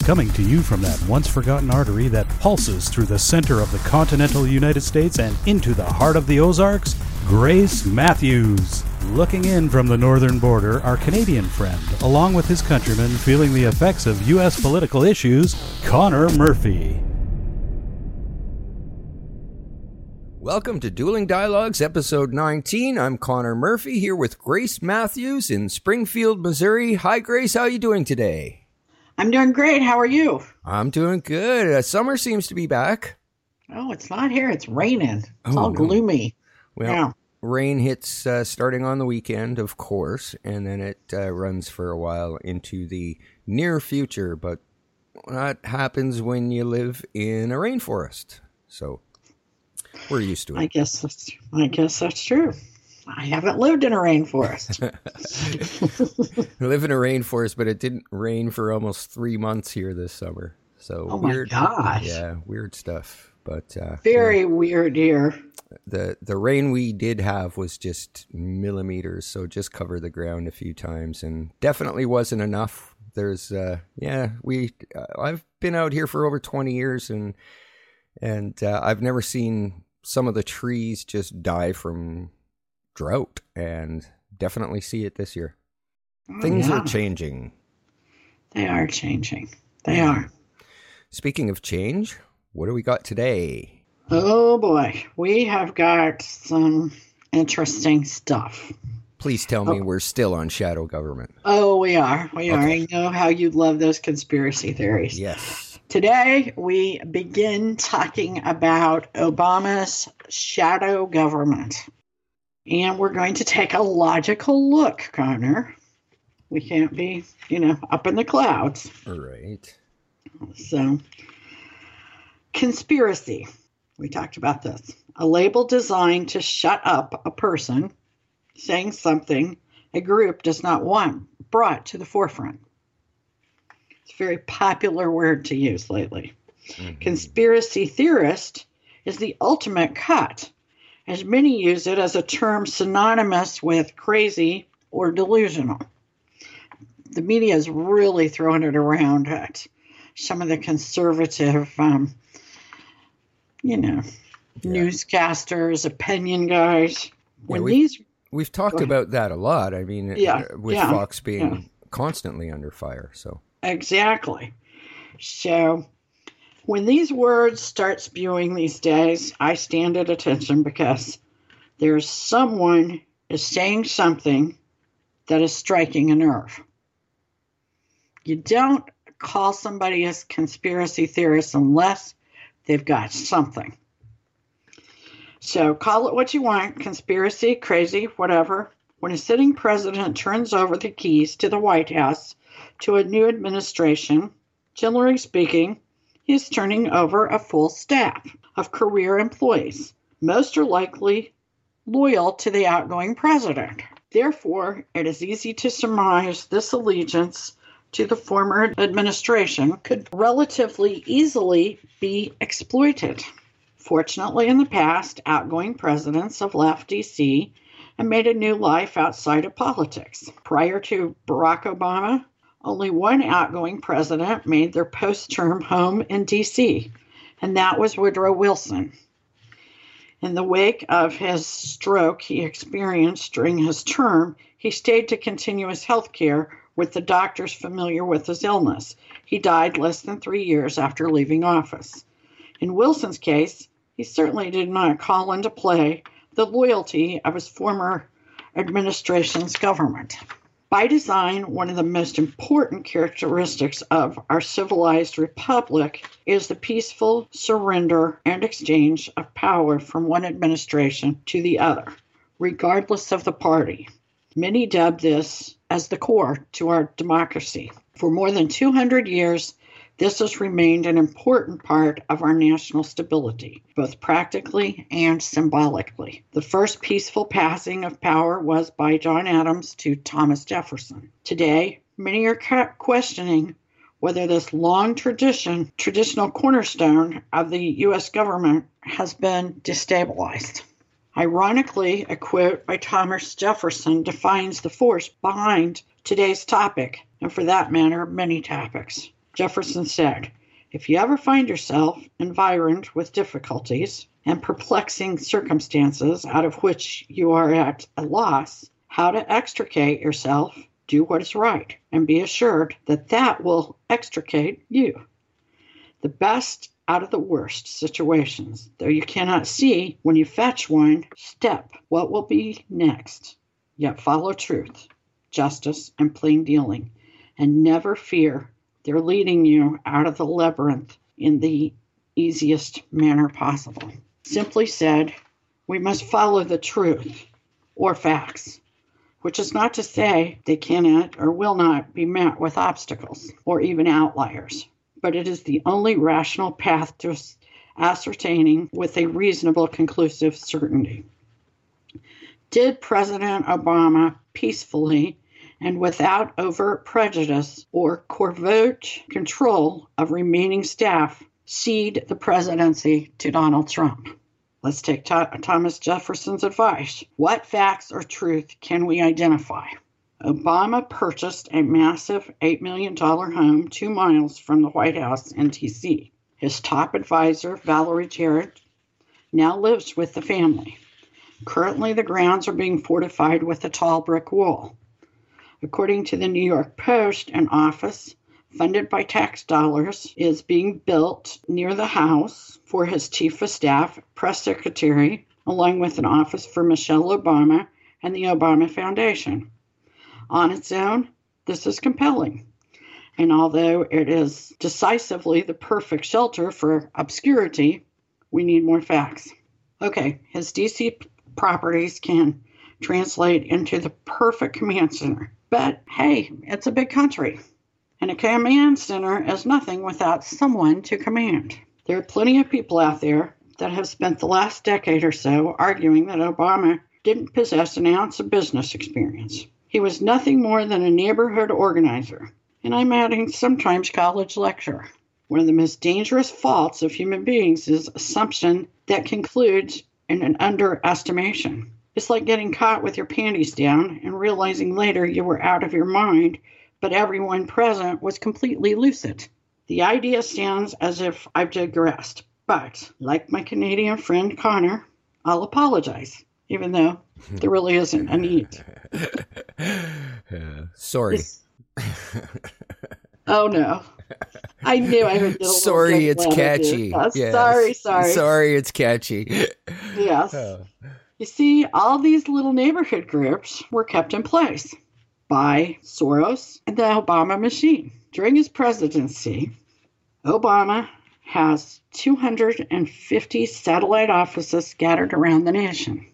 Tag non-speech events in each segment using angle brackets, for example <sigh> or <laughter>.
Coming to you from that once forgotten artery that pulses through the center of the continental United States and into the heart of the Ozarks, Grace Matthews. Looking in from the northern border, our Canadian friend, along with his countrymen feeling the effects of U.S. political issues, Connor Murphy. Welcome to Dueling Dialogues, episode 19. I'm Connor Murphy here with Grace Matthews in Springfield, Missouri. Hi, Grace. How are you doing today? I'm doing great. How are you? I'm doing good. Uh, summer seems to be back. Oh, it's not here. It's raining. It's Oh, all no. gloomy. Well, Yeah. rain hits uh, starting on the weekend, of course, and then it uh, runs for a while into the near future. But that happens when you live in a rainforest. So we're used to it. I guess that's. I guess that's true. I haven't lived in a rainforest. <laughs> I live in a rainforest, but it didn't rain for almost three months here this summer. So Oh my weird, gosh. yeah, weird stuff. But uh, Very weird here. the the rain we did have was just millimeters, so just covered the ground a few times, and definitely wasn't enough. There's, uh, yeah, we uh, I've been out here for over twenty years, and and uh, I've never seen some of the trees just die from drought, and definitely see it this year. Oh, Things yeah. are changing. They are changing. They are. Speaking of change, what do we got today? Oh boy, we have got some interesting stuff. Please tell me oh. we're still on shadow government. Oh, we are. We are. I know how you love those conspiracy theories. Yes. Today, we begin talking about Obama's shadow government. And we're going to take a logical look, Connor. We can't be, you know, up in the clouds. All right. So, conspiracy. We talked about this. A label designed to shut up a person saying something a group does not want brought to the forefront. It's a very popular word to use lately. Mhm. Conspiracy theorist is the ultimate cut, as many use it as a term synonymous with crazy or delusional. The media is really throwing it around at some of the conservative, um, you know, Yeah. newscasters, opinion guys. When we- these We've talked about that a lot. I mean, Yeah, uh, with yeah, Fox being yeah. constantly under fire. So, Exactly. So when these words start spewing these days, I stand at attention because there's someone is saying something that is striking a nerve. You don't call somebody a conspiracy theorist unless they've got something. So call it what you want conspiracy, crazy, whatever. When a sitting president turns over the keys to the White House to a new administration, generally speaking, he is turning over a full staff of career employees. Most are likely loyal to the outgoing president. Therefore, it is easy to surmise this allegiance to the former administration could relatively easily be exploited. Fortunately, in the past, outgoing presidents have left D.C. and made a new life outside of politics. Prior to Barack Obama, only one outgoing president made their post term home in D.C., and that was Woodrow Wilson. In the wake of his stroke he experienced during his term, he stayed to continue his health care with the doctors familiar with his illness. He died less than three years after leaving office. In Wilson's case, he certainly did not call into play the loyalty of his former administration's government. By design, one of the most important characteristics of our civilized republic is the peaceful surrender and exchange of power from one administration to the other, regardless of the party. Many dub this as the core to our democracy. For more than 200 years, This has remained an important part of our national stability, both practically and symbolically. The first peaceful passing of power was by John Adams to Thomas Jefferson. Today, many are questioning whether this long tradition, traditional cornerstone of the U.S. government, has been destabilized. Ironically, a quote by Thomas Jefferson defines the force behind today's topic, and for that matter, many topics. Jefferson said, If you ever find yourself environed with difficulties and perplexing circumstances out of which you are at a loss, how to extricate yourself, do what is right, and be assured that that will extricate you. The best out of the worst situations, though you cannot see when you fetch one step what will be next. Yet follow truth, justice, and plain dealing, and never fear they're leading you out of the labyrinth in the easiest manner possible. Simply said, we must follow the truth or facts, which is not to say they cannot or will not be met with obstacles or even outliers, but it is the only rational path to ascertaining with a reasonable conclusive certainty. Did President Obama peacefully and without overt prejudice or covert control of remaining staff, cede the presidency to Donald Trump. Let's take Thomas Jefferson's advice. What facts or truth can we identify? Obama purchased a massive $8 million home two miles from the White House in D.C. His top advisor, Valerie Jarrett, now lives with the family. Currently, the grounds are being fortified with a tall brick wall. According to the New York Post, an office funded by tax dollars is being built near the house for his chief of staff, press secretary, along with an office for Michelle Obama and the Obama Foundation. On its own, this is compelling. And although it is decisively the perfect shelter for obscurity, we need more facts. Okay, his DC properties can translate into the perfect command center but hey, it's a big country. And a command center is nothing without someone to command. There are plenty of people out there that have spent the last decade or so arguing that Obama didn't possess an ounce of business experience. He was nothing more than a neighborhood organizer, and I'm adding sometimes college lecturer. One of the most dangerous faults of human beings is assumption that concludes in an underestimation. It's like getting caught with your panties down and realizing later you were out of your mind, but everyone present was completely lucid. The idea sounds as if I've digressed, but like my Canadian friend Connor, I'll apologize, even though there really isn't a need. <laughs> sorry. oh no. I knew I would. Sorry, it's catchy. Uh, yes. Sorry, sorry. Sorry, it's catchy. Yes. <laughs> Oh. You see, all these little neighborhood groups were kept in place by Soros and the Obama machine. During his presidency, Obama has 250 satellite offices scattered around the nation.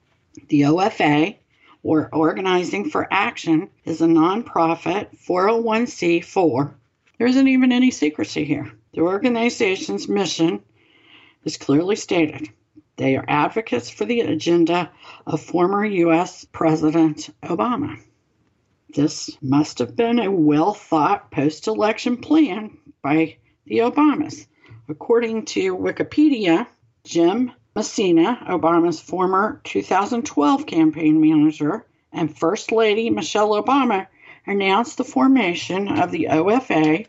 The OFA, or Organizing for Action, is a nonprofit 401c4. There isn't even any secrecy here. The organization's mission is clearly stated they are advocates for the agenda of former U.S. President Obama. This must have been a well thought post election plan by the Obamas. According to Wikipedia, Jim Messina, Obama's former 2012 campaign manager, and First Lady Michelle Obama announced the formation of the OFA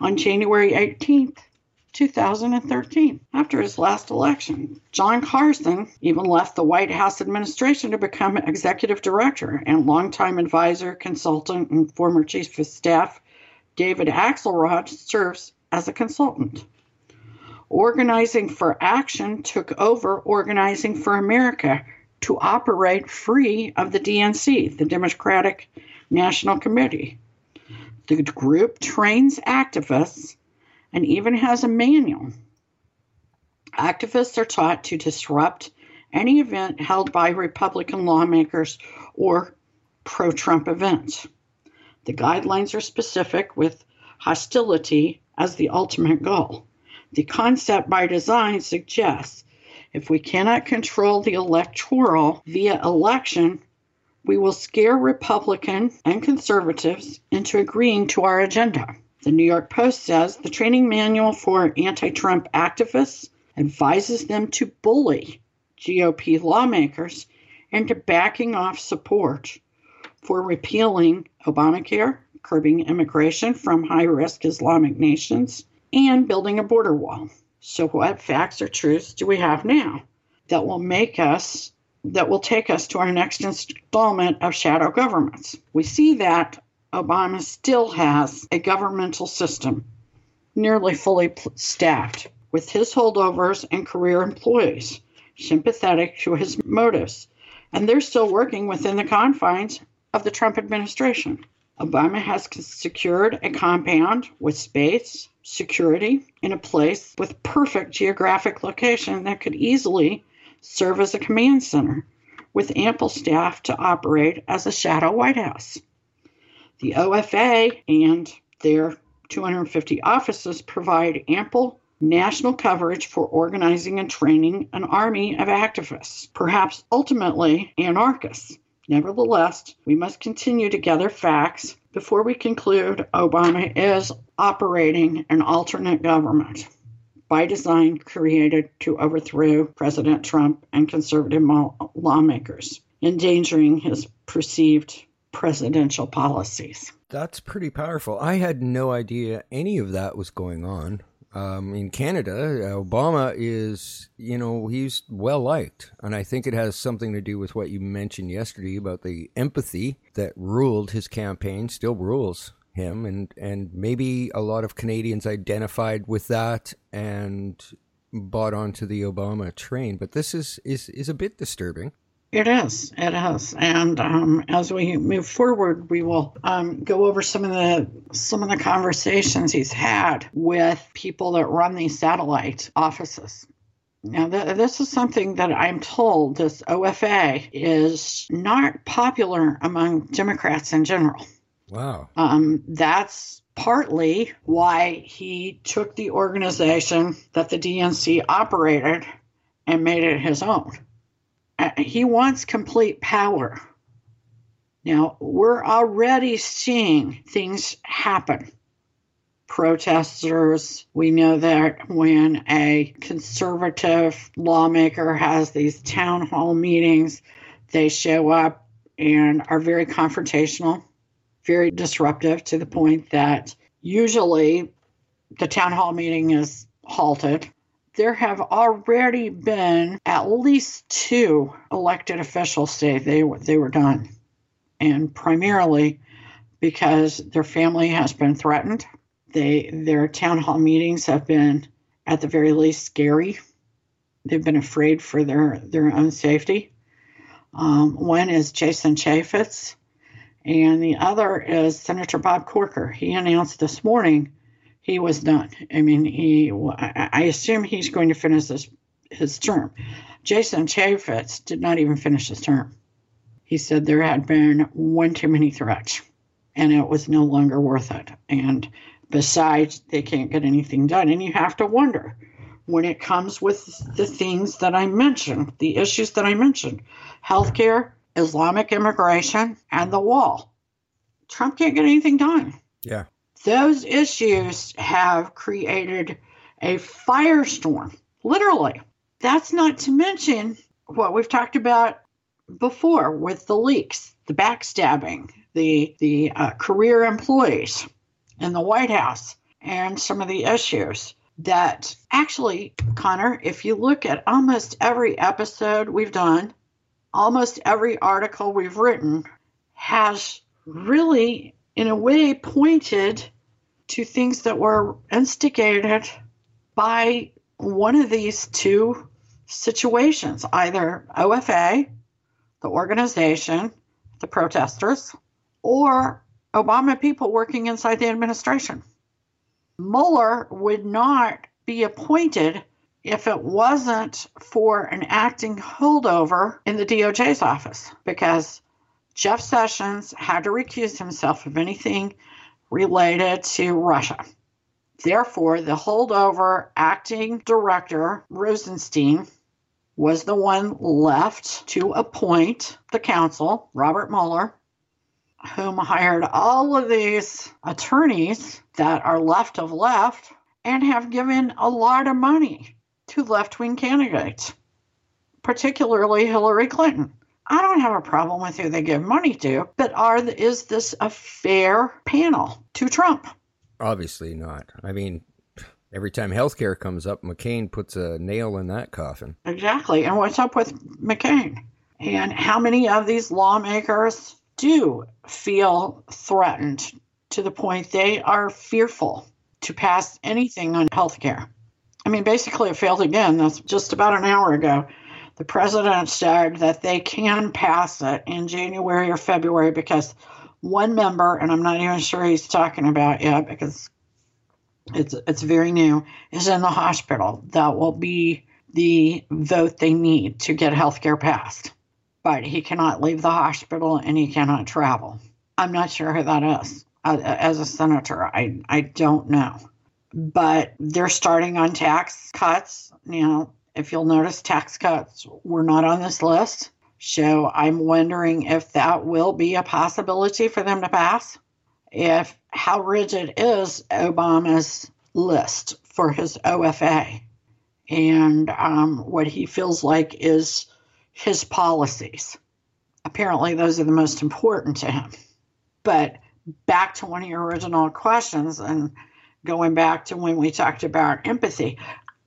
on January 18th, 2013, after his last election. Jon Carson even left the White House administration to become executive director, and longtime advisor, consultant, and former chief of staff David Axelrod serves as a consultant. Organizing for Action took over Organizing for America to operate free of the DNC, the Democratic National Committee. The group trains activists and even has a manual. Activists are taught to disrupt any event held by Republican lawmakers or pro Trump events. The guidelines are specific with hostility as the ultimate goal. The concept by design suggests if we cannot control the electoral via election, we will scare Republican and conservatives into agreeing to our agenda. The New York Post says the training manual for anti Trump activists advises them to bully GOP lawmakers into backing off support for repealing Obamacare, curbing immigration from high risk Islamic nations, and building a border wall. So, what facts or truths do we have now that will make us, that will take us to our next installment of shadow governments? We see that Obama still has a governmental system nearly fully staffed with his holdovers and career employees, sympathetic to his motives, and they're still working within the confines of the Trump administration. Obama has secured a compound with space, security, in a place with perfect geographic location that could easily serve as a command center with ample staff to operate as a shadow White House. The OFA and their 250 offices provide ample national coverage for organizing and training an army of activists, perhaps ultimately anarchists. Nevertheless, we must continue to gather facts before we conclude Obama is operating an alternate government by design created to overthrow President Trump and conservative lawmakers, endangering his perceived presidential policies. That's pretty powerful. I had no idea any of that was going on. Um, in Canada, Obama is, you know, he's well liked. And I think it has something to do with what you mentioned yesterday about the empathy that ruled his campaign, still rules him. And, and maybe a lot of Canadians identified with that and bought onto the Obama train. But this is, is, is a bit disturbing. It is. It is. And um, as we move forward, we will um, go over some of the some of the conversations he's had with people that run these satellite offices. Now, th- this is something that I'm told this OFA is not popular among Democrats in general. Wow. Um, that's partly why he took the organization that the DNC operated and made it his own Uh, he wants complete power. Now, we're already seeing things happen. Protesters, we know that when a conservative lawmaker has these town hall meetings, they show up and are very confrontational, very disruptive to the point that usually the town hall meeting is halted there have already been at least two elected officials say they they were done, and primarily because their family has been threatened. They their town hall meetings have been at the very least scary. They've been afraid for their their own safety. Um, one is Jason Chaffetz, and the other is Senator Bob Corker. He announced this morning he was done. I mean, he. I assume he's going to finish his his term. Jason Chaffetz did not even finish his term. He said there had been one too many threats, and it was no longer worth it. And besides, they can't get anything done. And you have to wonder when it comes with the things that I mentioned, the issues that I mentioned healthcare, Islamic immigration, and the wall. Trump can't get anything done. Yeah. Those issues have created a firestorm, literally. That's not to mention what we've talked about before with the leaks, the backstabbing, the the uh, career employees in the White House, and some of the issues that actually, Connor, if you look at almost every episode we've done, almost every article we've written has really in a way pointed to things that were instigated by one of these two situations either OFA, the organization, the protesters, or Obama people working inside the administration. Mueller would not be appointed if it wasn't for an acting holdover in the DOJ's office because Jeff Sessions had to recuse himself of anything related to Russia. Therefore, the holdover acting director, Rosenstein, was the one left to appoint the counsel, Robert Mueller, whom hired all of these attorneys that are left of left and have given a lot of money to left wing candidates, particularly Hillary Clinton. I don't have a problem with who they give money to, but are is this a fair panel to Trump? Obviously not. I mean, every time healthcare comes up, McCain puts a nail in that coffin. Exactly. And what's up with McCain? And how many of these lawmakers do feel threatened to the point they are fearful to pass anything on healthcare? I mean, basically, it failed again. That's just about an hour ago. The president said that they can pass it in January or February because one member, and I'm not even sure he's talking about yet because it's it's very new, is in the hospital. That will be the vote they need to get health care passed. But he cannot leave the hospital and he cannot travel. I'm not sure who that is. Uh, as a senator, I I don't know. But they're starting on tax cuts. Now, if you'll notice, tax cuts were not on this list. So I'm wondering if that will be a possibility for them to pass. If how rigid is Obama's list for his OFA and um, what he feels like is his policies. Apparently, those are the most important to him. But back to one of your original questions and going back to when we talked about empathy,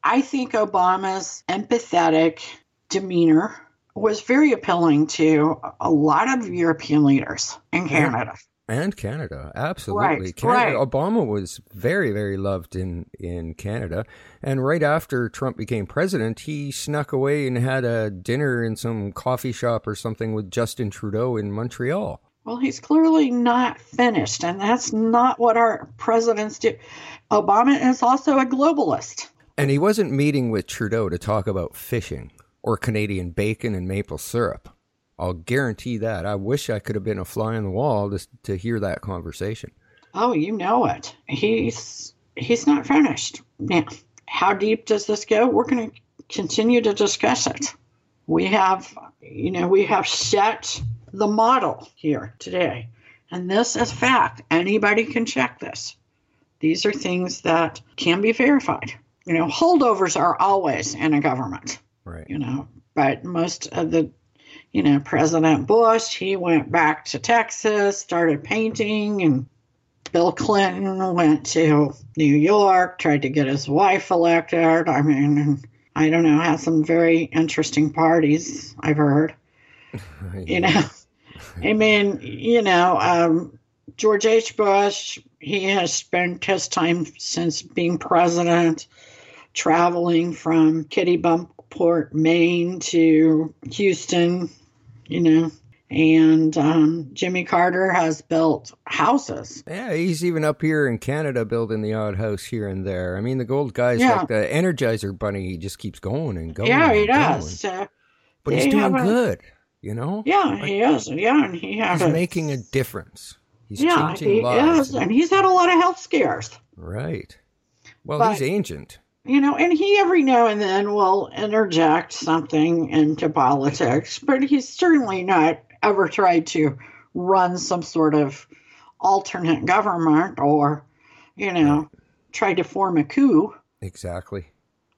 I think Obama's empathetic demeanor was very appealing to a lot of European leaders in Canada. And Canada, absolutely. Right, Canada, right. Obama was very, very loved in in Canada, and right after Trump became president, he snuck away and had a dinner in some coffee shop or something with Justin Trudeau in Montreal. Well, he's clearly not finished, and that's not what our presidents do. Obama is also a globalist. And he wasn't meeting with Trudeau to talk about fishing or Canadian bacon and maple syrup. I'll guarantee that. I wish I could have been a fly on the wall just to hear that conversation. Oh, you know it. He's he's not finished. Now, how deep does this go? We're going to continue to discuss it. We have, you know, we have set the model here today, and this is fact. Anybody can check this. These are things that can be verified. You know, holdovers are always in a government. Right. You know, but most of the you know, President Bush, he went back to Texas, started painting, and Bill Clinton went to New York, tried to get his wife elected. I mean, I don't know, had some very interesting parties, I've heard. <laughs> You know, I mean, you know, um, George H. Bush, he has spent his time since being president traveling from Kennebunkport, Maine to Houston, you know. And um, Jimmy Carter has built houses. Yeah, he's even up here in Canada building the odd house here and there. I mean, the gold guy's Yeah. like the Energizer Bunny. He just keeps going and going. yeah, he and does. So, But he's doing a- good, you know? Yeah, he is. Yeah, and he has He's making a difference. He's yeah, changing he lives. is, and he's had a lot of health scares. Right. Well, But- he's ancient. You know, and he every now and then will interject something into politics, but he's certainly not ever tried to run some sort of alternate government or, you know, try to form a coup. Exactly.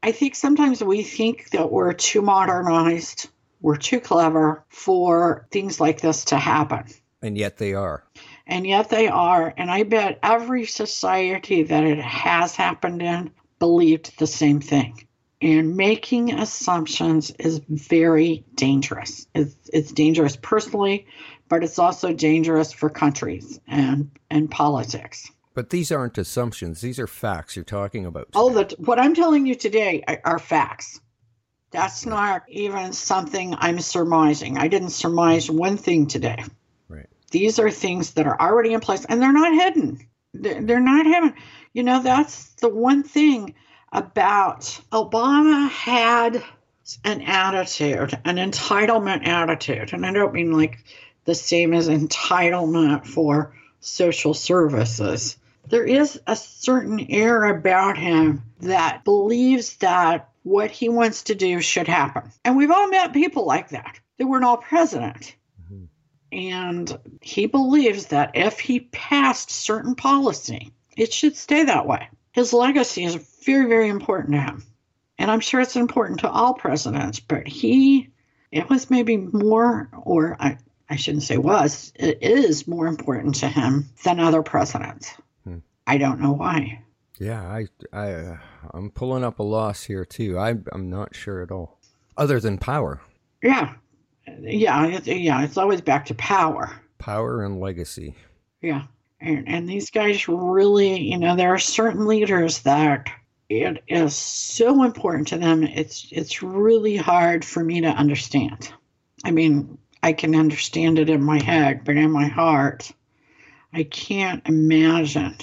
I think sometimes we think that we're too modernized, we're too clever for things like this to happen. And yet they are. And yet they are. And I bet every society that it has happened in believed the same thing. And making assumptions is very dangerous. It's, it's dangerous personally, but it's also dangerous for countries and, and politics. But these aren't assumptions. These are facts you're talking about. Oh, today. the, what I'm telling you today are, are facts. That's not even something I'm surmising. I didn't surmise mm. one thing today. Right. These are things that are already in place and they're not hidden. They're, they're not hidden. You know, that's the one thing about Obama had an attitude, an entitlement attitude. And I don't mean like the same as entitlement for social services there is a certain air about him that believes that what he wants to do should happen. And we've all met people like that. They weren't all president. Mm-hmm. And he believes that if he passed certain policy, it should stay that way. His legacy is very, very important to him. And I'm sure it's important to all presidents, but he, it was maybe more, or I, I shouldn't say was, it is more important to him than other presidents. Hmm. I don't know why. Yeah, I, I, uh, I'm pulling up a loss here too. I, I'm not sure at all. Other than power. Yeah, yeah, it's, yeah. It's always back to power. Power and legacy. Yeah, and and these guys really, you know, there are certain leaders that it is so important to them. It's it's really hard for me to understand. I mean, I can understand it in my head, but in my heart, I can't imagine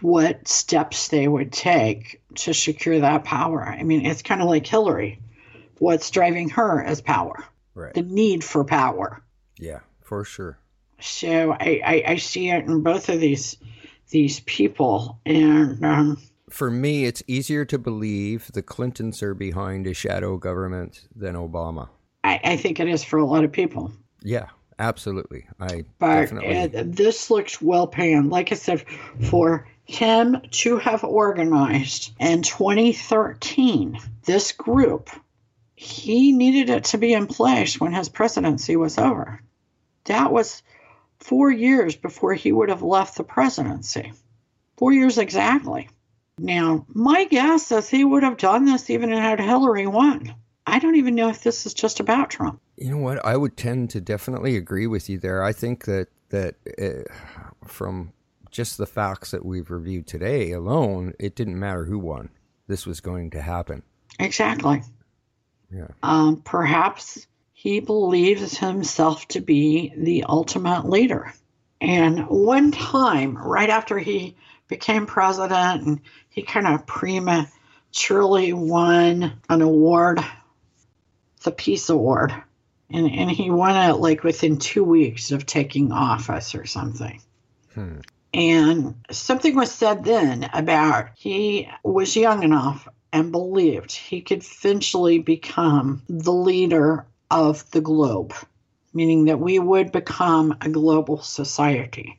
what steps they would take to secure that power. I mean, it's kind of like Hillary. What's driving her is power, right. the need for power. Yeah, for sure. So I, I, I see it in both of these these people, and um, for me, it's easier to believe the Clintons are behind a shadow government than Obama. I, I think it is for a lot of people. Yeah, absolutely. I but definitely... this looks well planned. Like I said, for him to have organized in 2013 this group, he needed it to be in place when his presidency was over. That was four years before he would have left the presidency. Four years exactly. Now, my guess is he would have done this even had Hillary won. I don't even know if this is just about Trump. You know what? I would tend to definitely agree with you there. I think that that uh, from just the facts that we've reviewed today alone, it didn't matter who won. This was going to happen. Exactly. Yeah. Um, perhaps he believes himself to be the ultimate leader. And one time, right after he became president and he kind of prematurely won an award, the Peace Award. And, and he won it like within two weeks of taking office or something. Hmm. And something was said then about he was young enough and believed he could eventually become the leader of the globe, meaning that we would become a global society.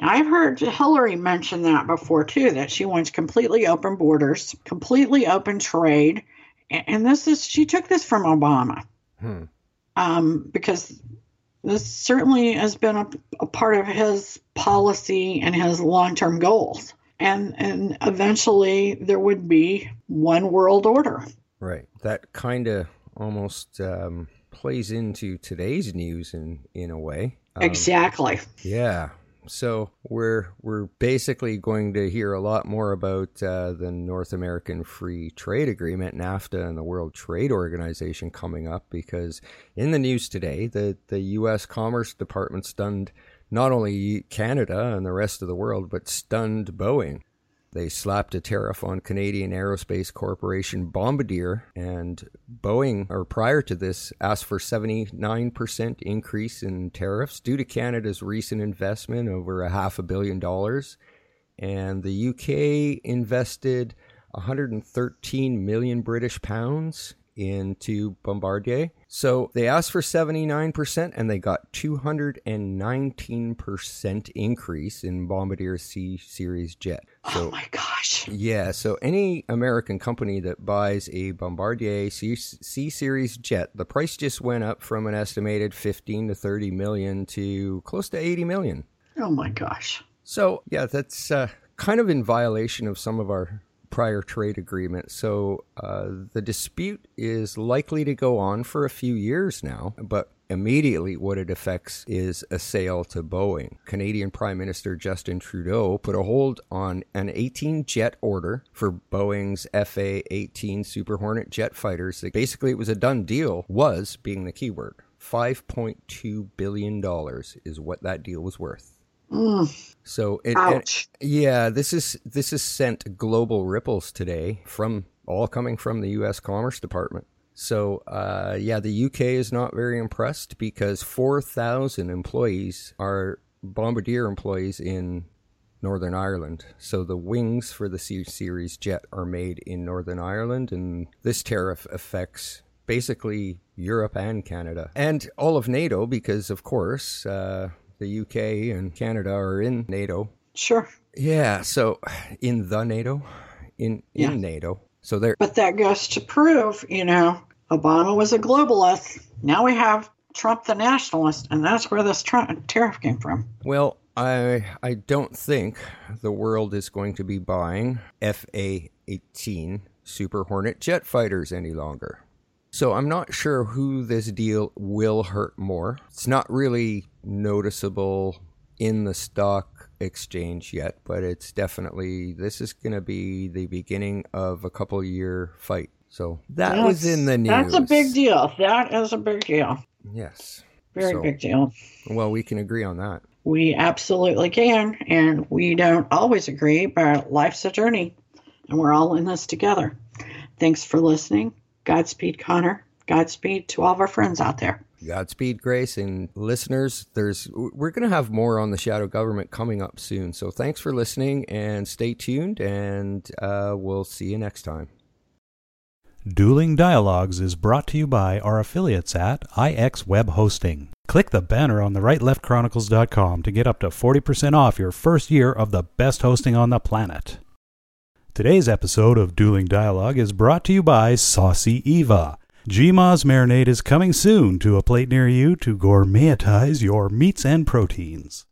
Now, I've heard Hillary mention that before too, that she wants completely open borders, completely open trade. And this is, she took this from Obama. Hmm. Um, because this certainly has been a, a part of his policy and his long term goals. And, and eventually there would be one world order. Right. That kind of almost um, plays into today's news in, in a way. Um, exactly. Yeah. So we're we're basically going to hear a lot more about uh, the North American Free Trade Agreement, NAFTA, and the World Trade Organization coming up because in the news today, the the U.S. Commerce Department stunned not only Canada and the rest of the world, but stunned Boeing. They slapped a tariff on Canadian Aerospace Corporation Bombardier, and Boeing, or prior to this, asked for 79% increase in tariffs due to Canada's recent investment over a half a billion dollars. And the UK invested 113 million British pounds into Bombardier. So they asked for 79% and they got 219% increase in Bombardier C series jet. So, oh my gosh. Yeah, so any American company that buys a Bombardier C, C series jet, the price just went up from an estimated 15 to 30 million to close to 80 million. Oh my gosh. So, yeah, that's uh, kind of in violation of some of our prior trade agreement. So uh, the dispute is likely to go on for a few years now, but immediately what it affects is a sale to Boeing. Canadian Prime Minister Justin Trudeau put a hold on an 18 jet order for Boeing's FA 18 Super Hornet jet fighters. Basically, it was a done deal, was being the keyword. $5.2 billion is what that deal was worth. Mm. So it, Ouch. It, yeah, this is this is sent global ripples today from all coming from the U.S. Commerce Department. So uh, yeah, the UK is not very impressed because four thousand employees are Bombardier employees in Northern Ireland. So the wings for the C Series jet are made in Northern Ireland, and this tariff affects basically Europe and Canada and all of NATO because, of course, uh, the UK and Canada are in NATO. Sure. Yeah, so in the NATO, in in Yeah. NATO. So there But that goes to prove, you know, Obama was a globalist. Now we have Trump the nationalist, and that's where this Trump tariff came from. Well, I I don't think the world is going to be buying FA-18 Super Hornet jet fighters any longer. So I'm not sure who this deal will hurt more. It's not really noticeable in the stock exchange yet, but it's definitely this is going to be the beginning of a couple year fight. So that was in the news. That's a big deal. That is a big deal. Yes. Very So- big deal. Well, we can agree on that. We absolutely can, and we don't always agree, but life's a journey, and we're all in this together. Thanks for listening. Godspeed, Connor. Godspeed to all of our friends out there. Godspeed, Grace, and listeners. There's we're going to have more on the shadow government coming up soon. So thanks for listening and stay tuned, and uh, we'll see you next time. Dueling Dialogues is brought to you by our affiliates at IX Web Hosting. Click the banner on the rightleftchronicles.com to get up to 40% off your first year of the best hosting on the planet. Today's episode of Dueling Dialogue is brought to you by Saucy Eva. GMA's marinade is coming soon to a plate near you to gourmetize your meats and proteins.